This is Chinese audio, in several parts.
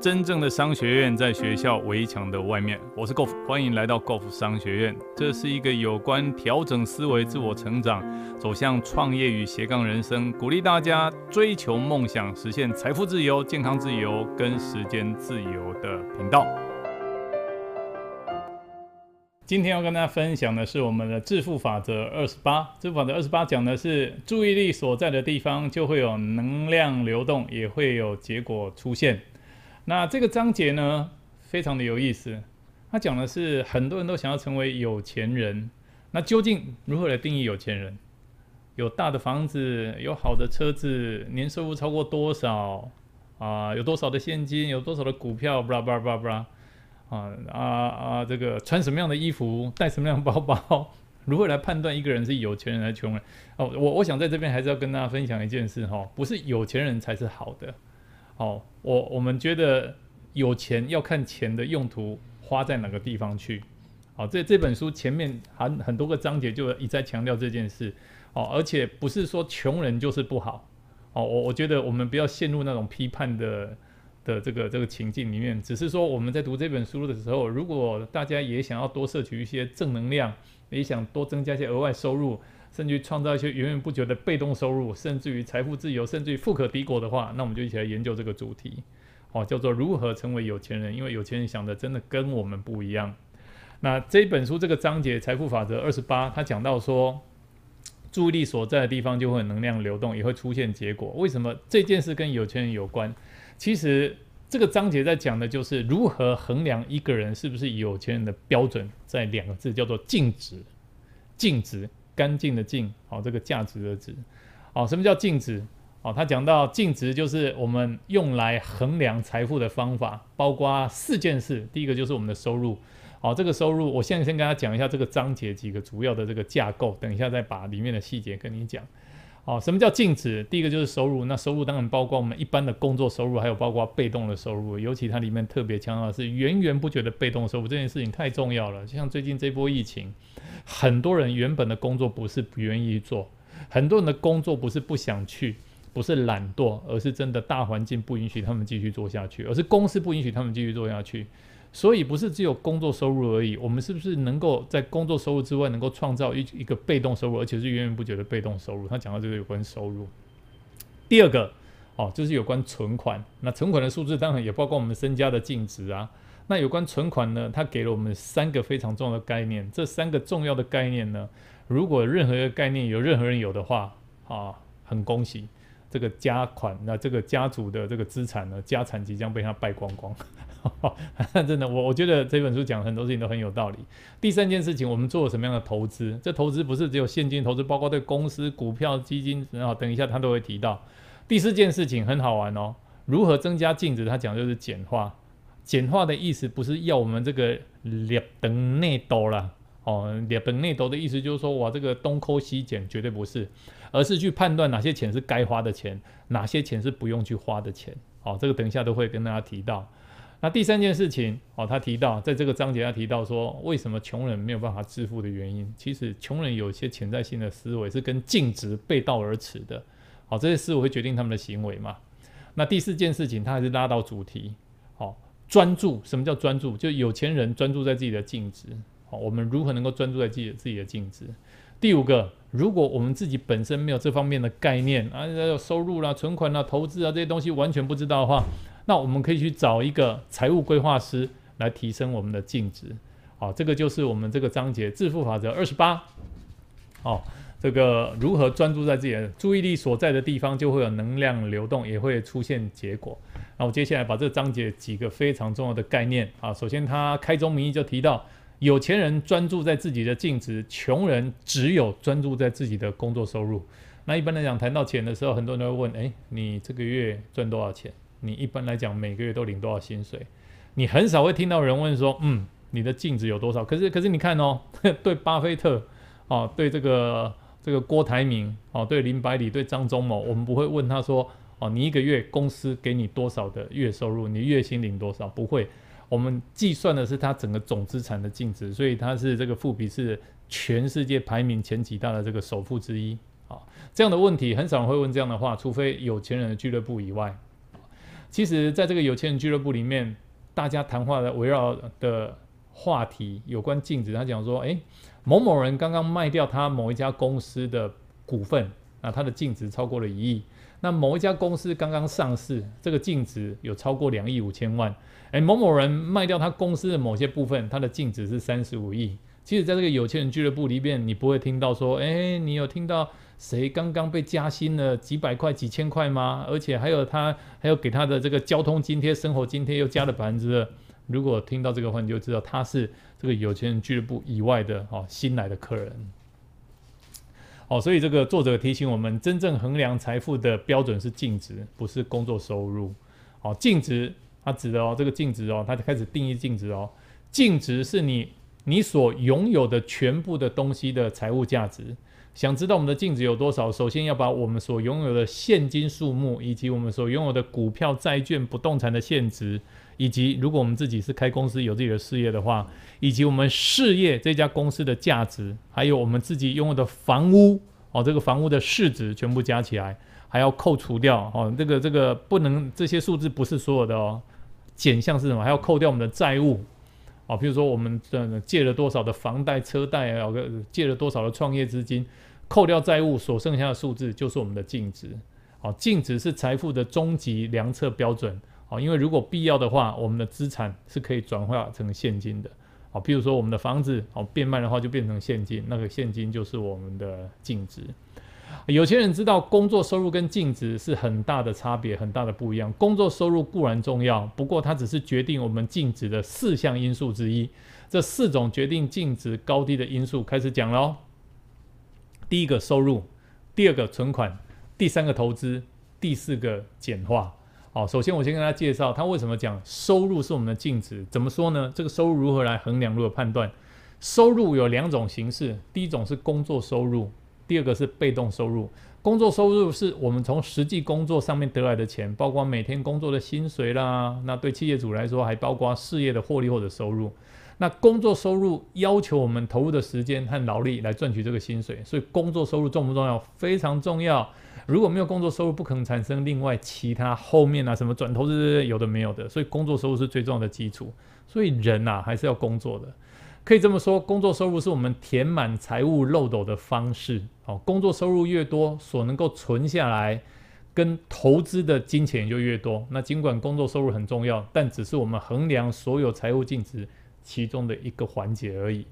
真正的商学院在学校围墙的外面。我是 Golf，欢迎来到 Golf 商学院。这是一个有关调整思维、自我成长、走向创业与斜杠人生，鼓励大家追求梦想、实现财富自由、健康自由跟时间自由的频道。今天要跟大家分享的是我们的致富法则二十八。致富法则二十八讲的是注意力所在的地方就会有能量流动，也会有结果出现。那这个章节呢，非常的有意思。他讲的是很多人都想要成为有钱人，那究竟如何来定义有钱人？有大的房子，有好的车子，年收入超过多少啊？有多少的现金？有多少的股票？布拉布拉布拉布拉啊啊啊！这个穿什么样的衣服？带什么样的包包？如何来判断一个人是有钱人还是穷人？哦，我我想在这边还是要跟大家分享一件事哈，不是有钱人才是好的。好，我我们觉得有钱要看钱的用途花在哪个地方去。好，这这本书前面很很多个章节就一再强调这件事。哦，而且不是说穷人就是不好。哦，我我觉得我们不要陷入那种批判的的这个这个情境里面。只是说我们在读这本书的时候，如果大家也想要多摄取一些正能量，也想多增加一些额外收入。甚至创造一些源源不绝的被动收入，甚至于财富自由，甚至于富可敌国的话，那我们就一起来研究这个主题，哦，叫做如何成为有钱人。因为有钱人想的真的跟我们不一样。那这本书这个章节《财富法则二十八》，他讲到说，注意力所在的地方就会能量流动，也会出现结果。为什么这件事跟有钱人有关？其实这个章节在讲的就是如何衡量一个人是不是有钱人的标准，在两个字叫做净值，净值。干净的净，好，这个价值的值，好，什么叫净值？好，他讲到净值就是我们用来衡量财富的方法，包括四件事。第一个就是我们的收入，好，这个收入，我现在先跟他讲一下这个章节几个主要的这个架构，等一下再把里面的细节跟你讲。好，什么叫净值？第一个就是收入，那收入当然包括我们一般的工作收入，还有包括被动的收入，尤其它里面特别强调的是源源不绝的被动收入，这件事情太重要了。就像最近这波疫情，很多人原本的工作不是不愿意做，很多人的工作不是不想去，不是懒惰，而是真的大环境不允许他们继续做下去，而是公司不允许他们继续做下去。所以不是只有工作收入而已，我们是不是能够在工作收入之外，能够创造一一个被动收入，而且是源源不绝的被动收入？他讲到这个有关收入。第二个哦，就是有关存款。那存款的数字当然也包括我们身家的净值啊。那有关存款呢，它给了我们三个非常重要的概念。这三个重要的概念呢，如果任何一个概念有任何人有的话，啊，很恭喜这个家款，那这个家族的这个资产呢，家产即将被他败光光。真的，我我觉得这本书讲很多事情都很有道理。第三件事情，我们做了什么样的投资？这投资不是只有现金投资，包括对公司、股票、基金，然后等一下他都会提到。第四件事情很好玩哦，如何增加净值？他讲就是简化。简化的意思不是要我们这个列等内斗啦，哦，列等内斗的意思就是说，哇，这个东抠西减，绝对不是，而是去判断哪些钱是该花的钱，哪些钱是不用去花的钱。好，这个等一下都会跟大家提到。那第三件事情哦，他提到在这个章节他提到说，为什么穷人没有办法致富的原因，其实穷人有些潜在性的思维是跟净值背道而驰的。好，这些思维会决定他们的行为嘛？那第四件事情，他还是拉到主题，好，专注。什么叫专注？就有钱人专注在自己的净值。好，我们如何能够专注在自己的自己的净值？第五个，如果我们自己本身没有这方面的概念啊，收入啦、存款啦、投资啊这些东西完全不知道的话。那我们可以去找一个财务规划师来提升我们的净值，好，这个就是我们这个章节致富法则二十八，好，这个如何专注在自己的注意力所在的地方，就会有能量流动，也会出现结果。那我接下来把这个章节几个非常重要的概念啊，首先他开宗明义就提到，有钱人专注在自己的净值，穷人只有专注在自己的工作收入。那一般来讲，谈到钱的时候，很多人都会问，哎，你这个月赚多少钱？你一般来讲每个月都领多少薪水？你很少会听到人问说，嗯，你的净值有多少？可是，可是你看哦，对巴菲特，哦，对这个这个郭台铭，哦，对林百里，对张忠谋，我们不会问他说，哦，你一个月公司给你多少的月收入？你月薪领多少？不会，我们计算的是他整个总资产的净值，所以他是这个富比是全世界排名前几大的这个首富之一。啊，这样的问题很少会问这样的话，除非有钱人的俱乐部以外。其实在这个有钱人俱乐部里面，大家谈话的围绕的话题有关净值。他讲说，诶，某某人刚刚卖掉他某一家公司的股份，那他的净值超过了一亿。那某一家公司刚刚上市，这个净值有超过两亿五千万。诶，某某人卖掉他公司的某些部分，他的净值是三十五亿。其实，在这个有钱人俱乐部里面，你不会听到说，诶，你有听到？谁刚刚被加薪了几百块、几千块吗？而且还有他，还有给他的这个交通津贴、生活津贴又加了百分之二。如果听到这个话，你就知道他是这个有钱人俱乐部以外的哦新来的客人。哦，所以这个作者提醒我们，真正衡量财富的标准是净值，不是工作收入。哦，净值他指的哦，这个净值哦，他就开始定义净值哦。净值是你你所拥有的全部的东西的财务价值。想知道我们的净值有多少？首先要把我们所拥有的现金数目，以及我们所拥有的股票、债券、不动产的现值，以及如果我们自己是开公司有自己的事业的话，以及我们事业这家公司的价值，还有我们自己拥有的房屋哦，这个房屋的市值全部加起来，还要扣除掉哦，这个这个不能这些数字不是所有的哦，减项是什么？还要扣掉我们的债务。哦，比如说我们借了多少的房贷、车贷啊，借了多少的创业资金，扣掉债务所剩下的数字就是我们的净值。好，净值是财富的终极量测标准。好，因为如果必要的话，我们的资产是可以转化成现金的。好，比如说我们的房子，好变卖的话就变成现金，那个现金就是我们的净值。有钱人知道工作收入跟净值是很大的差别，很大的不一样。工作收入固然重要，不过它只是决定我们净值的四项因素之一。这四种决定净值高低的因素开始讲喽。第一个收入，第二个存款，第三个投资，第四个简化。好，首先我先跟大家介绍，他为什么讲收入是我们的净值？怎么说呢？这个收入如何来衡量？如何判断？收入有两种形式，第一种是工作收入。第二个是被动收入，工作收入是我们从实际工作上面得来的钱，包括每天工作的薪水啦。那对企业主来说，还包括事业的获利或者收入。那工作收入要求我们投入的时间和劳力来赚取这个薪水，所以工作收入重不重要？非常重要。如果没有工作收入，不可能产生另外其他后面啊什么转投资有的没有的。所以工作收入是最重要的基础。所以人呐还是要工作的。可以这么说，工作收入是我们填满财务漏斗的方式。哦，工作收入越多，所能够存下来跟投资的金钱就越多。那尽管工作收入很重要，但只是我们衡量所有财务净值其中的一个环节而已。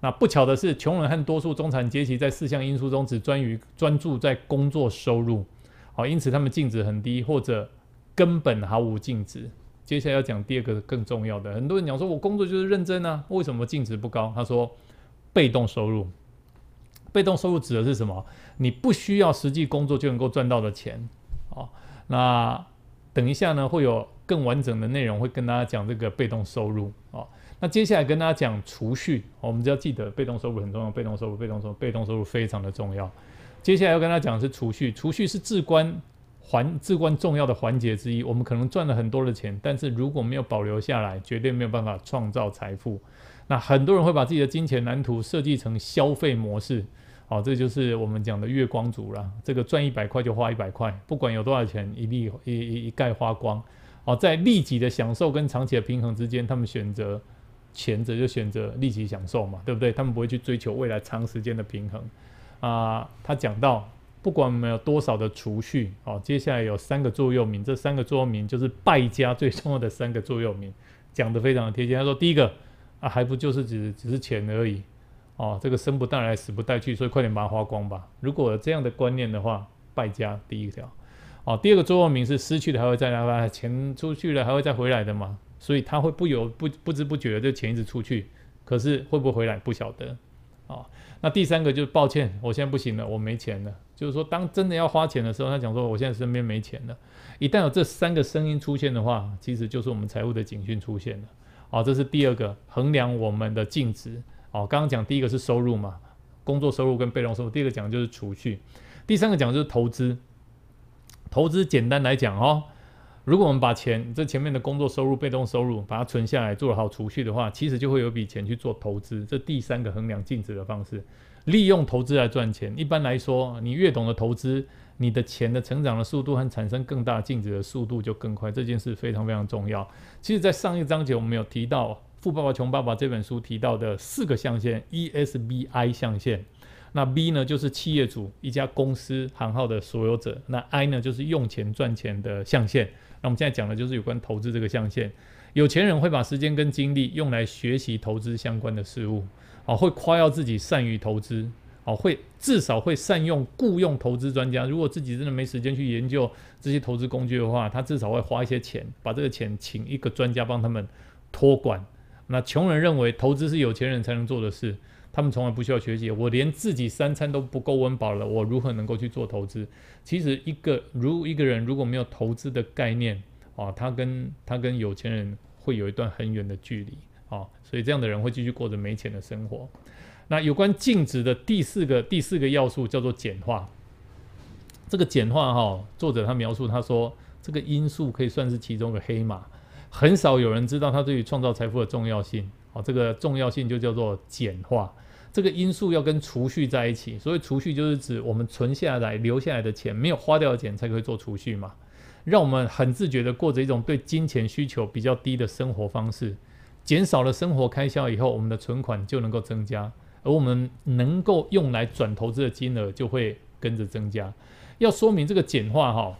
那不巧的是，穷人和多数中产阶级在四项因素中只专于专注在工作收入。好，因此他们净值很低，或者根本毫无净值。接下来要讲第二个更重要的，很多人讲说，我工作就是认真啊，为什么净值不高？他说，被动收入，被动收入指的是什么？你不需要实际工作就能够赚到的钱。哦，那等一下呢，会有更完整的内容会跟大家讲这个被动收入。哦，那接下来跟大家讲储蓄，我们就要记得被动收入很重要，被动收入，被动收入，被动收入非常的重要。接下来要跟大家讲的是储蓄，储蓄是至关。环至关重要的环节之一，我们可能赚了很多的钱，但是如果没有保留下来，绝对没有办法创造财富。那很多人会把自己的金钱蓝图设计成消费模式，好，这就是我们讲的月光族了。这个赚一百块就花一百块，不管有多少钱，一粒一一一概花光。好，在立即的享受跟长期的平衡之间，他们选择前者就选择立即享受嘛，对不对？他们不会去追求未来长时间的平衡。啊，他讲到。不管我们有多少的储蓄，哦，接下来有三个座右铭，这三个座右铭就是败家最重要的三个座右铭，讲的非常的贴切。他说，第一个啊，还不就是只只是钱而已，哦，这个生不带来，死不带去，所以快点把它花光吧。如果有这样的观念的话，败家第一条，哦，第二个座右铭是失去的还会再来吧，钱出去了还会再回来的嘛，所以他会不由不不知不觉的这钱一直出去，可是会不会回来不晓得，哦，那第三个就是抱歉，我现在不行了，我没钱了。就是说，当真的要花钱的时候，他讲说：“我现在身边没钱了。”一旦有这三个声音出现的话，其实就是我们财务的警讯出现了。好，这是第二个衡量我们的净值。好，刚刚讲第一个是收入嘛，工作收入跟被动收入。第二个讲就是储蓄，第三个讲就是投资。投资简单来讲哦，如果我们把钱这前面的工作收入、被动收入把它存下来，做好储蓄的话，其实就会有笔钱去做投资。这第三个衡量净值的方式，利用投资来赚钱。一般来说，你越懂得投资，你的钱的成长的速度和产生更大净值的速度就更快。这件事非常非常重要。其实，在上一章节我们有提到《富爸爸穷爸爸》这本书提到的四个象限，ESBI 象限。那 B 呢，就是企业主一家公司行号的所有者。那 I 呢，就是用钱赚钱的象限。那我们现在讲的就是有关投资这个象限。有钱人会把时间跟精力用来学习投资相关的事物，啊，会夸耀自己善于投资，啊，会至少会善用雇佣投资专家。如果自己真的没时间去研究这些投资工具的话，他至少会花一些钱，把这个钱请一个专家帮他们托管。那穷人认为投资是有钱人才能做的事。他们从来不需要学习，我连自己三餐都不够温饱了，我如何能够去做投资？其实一个如一个人如果没有投资的概念啊，他跟他跟有钱人会有一段很远的距离啊，所以这样的人会继续过着没钱的生活。那有关净值的第四个第四个要素叫做简化。这个简化哈，作者他描述他说，这个因素可以算是其中的黑马，很少有人知道它对于创造财富的重要性。哦，这个重要性就叫做简化。这个因素要跟储蓄在一起，所以储蓄就是指我们存下来、留下来的钱，没有花掉的钱才可以做储蓄嘛。让我们很自觉的过着一种对金钱需求比较低的生活方式，减少了生活开销以后，我们的存款就能够增加，而我们能够用来转投资的金额就会跟着增加。要说明这个简化哈，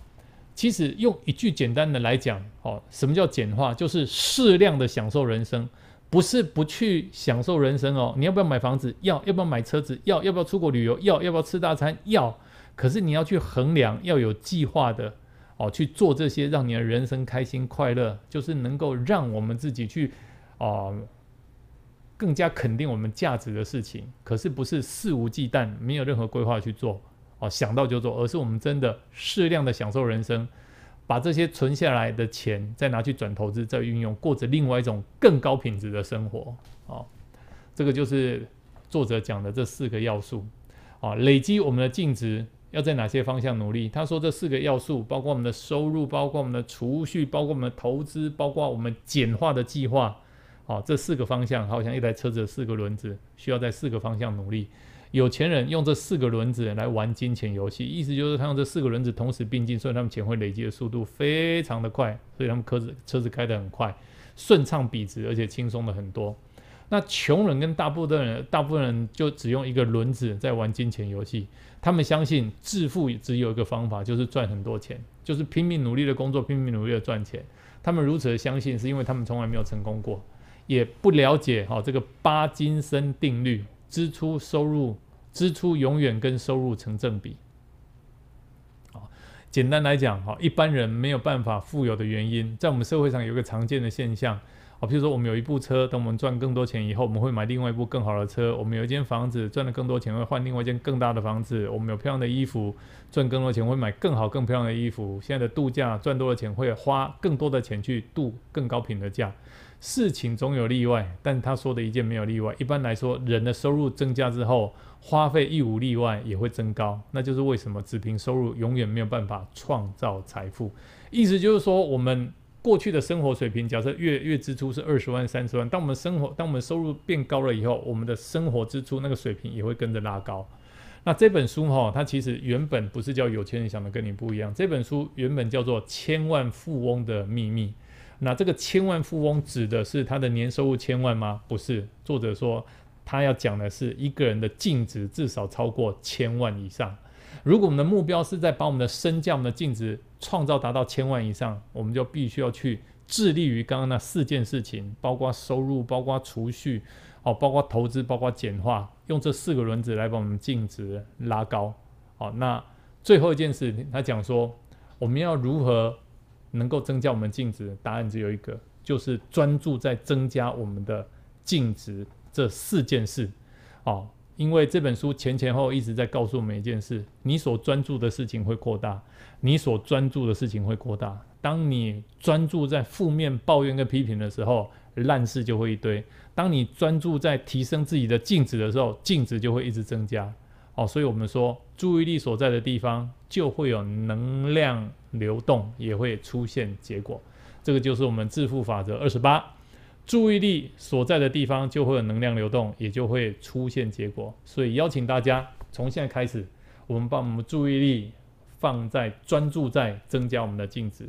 其实用一句简单的来讲，哦，什么叫简化？就是适量的享受人生。不是不去享受人生哦，你要不要买房子？要，要不要买车子？要，要不要出国旅游？要，要不要吃大餐？要。可是你要去衡量，要有计划的哦，去做这些让你的人生开心快乐，就是能够让我们自己去哦，更加肯定我们价值的事情。可是不是肆无忌惮，没有任何规划去做哦，想到就做，而是我们真的适量的享受人生。把这些存下来的钱再拿去转投资，再运用，过着另外一种更高品质的生活。哦，这个就是作者讲的这四个要素。啊，累积我们的净值要在哪些方向努力？他说这四个要素包括我们的收入，包括我们的储蓄，包括我们的投资，包括我们简化的计划。好，这四个方向好像一台车子的四个轮子，需要在四个方向努力。有钱人用这四个轮子来玩金钱游戏，意思就是他用这四个轮子同时并进，所以他们钱会累积的速度非常的快，所以他们车子车子开得很快，顺畅笔直，而且轻松的很多。那穷人跟大部分人，大部分人就只用一个轮子在玩金钱游戏，他们相信致富只有一个方法，就是赚很多钱，就是拼命努力的工作，拼命努力的赚钱。他们如此的相信，是因为他们从来没有成功过，也不了解哈这个巴金森定律。支出收入，支出永远跟收入成正比。啊，简单来讲，哈，一般人没有办法富有的原因，在我们社会上有一个常见的现象，啊，比如说我们有一部车，等我们赚更多钱以后，我们会买另外一部更好的车；我们有一间房子，赚了更多钱会换另外一间更大的房子；我们有漂亮的衣服，赚更多钱会买更好更漂亮的衣服。现在的度假，赚多了钱会花更多的钱去度更高品的假。事情总有例外，但他说的一件没有例外。一般来说，人的收入增加之后，花费亦无例外也会增高。那就是为什么只凭收入永远没有办法创造财富。意思就是说，我们过去的生活水平，假设月月支出是二十万、三十万，当我们生活，当我们收入变高了以后，我们的生活支出那个水平也会跟着拉高。那这本书哈，它其实原本不是叫有钱人想的跟你不一样，这本书原本叫做《千万富翁的秘密》。那这个千万富翁指的是他的年收入千万吗？不是，作者说他要讲的是一个人的净值至少超过千万以上。如果我们的目标是在把我们的身价、我们的净值创造达到千万以上，我们就必须要去致力于刚刚那四件事情，包括收入、包括储蓄、哦，包括投资、包括简化，用这四个轮子来把我们净值拉高。好，那最后一件事，他讲说我们要如何？能够增加我们净值，答案只有一个，就是专注在增加我们的净值这四件事。哦，因为这本书前前后一直在告诉我们一件事：你所专注的事情会扩大，你所专注的事情会扩大。当你专注在负面抱怨跟批评的时候，烂事就会一堆；当你专注在提升自己的净值的时候，净值就会一直增加。哦，所以我们说，注意力所在的地方，就会有能量流动，也会出现结果。这个就是我们致富法则二十八。注意力所在的地方就会有能量流动，也就会出现结果。所以邀请大家从现在开始，我们把我们注意力放在专注在增加我们的净值。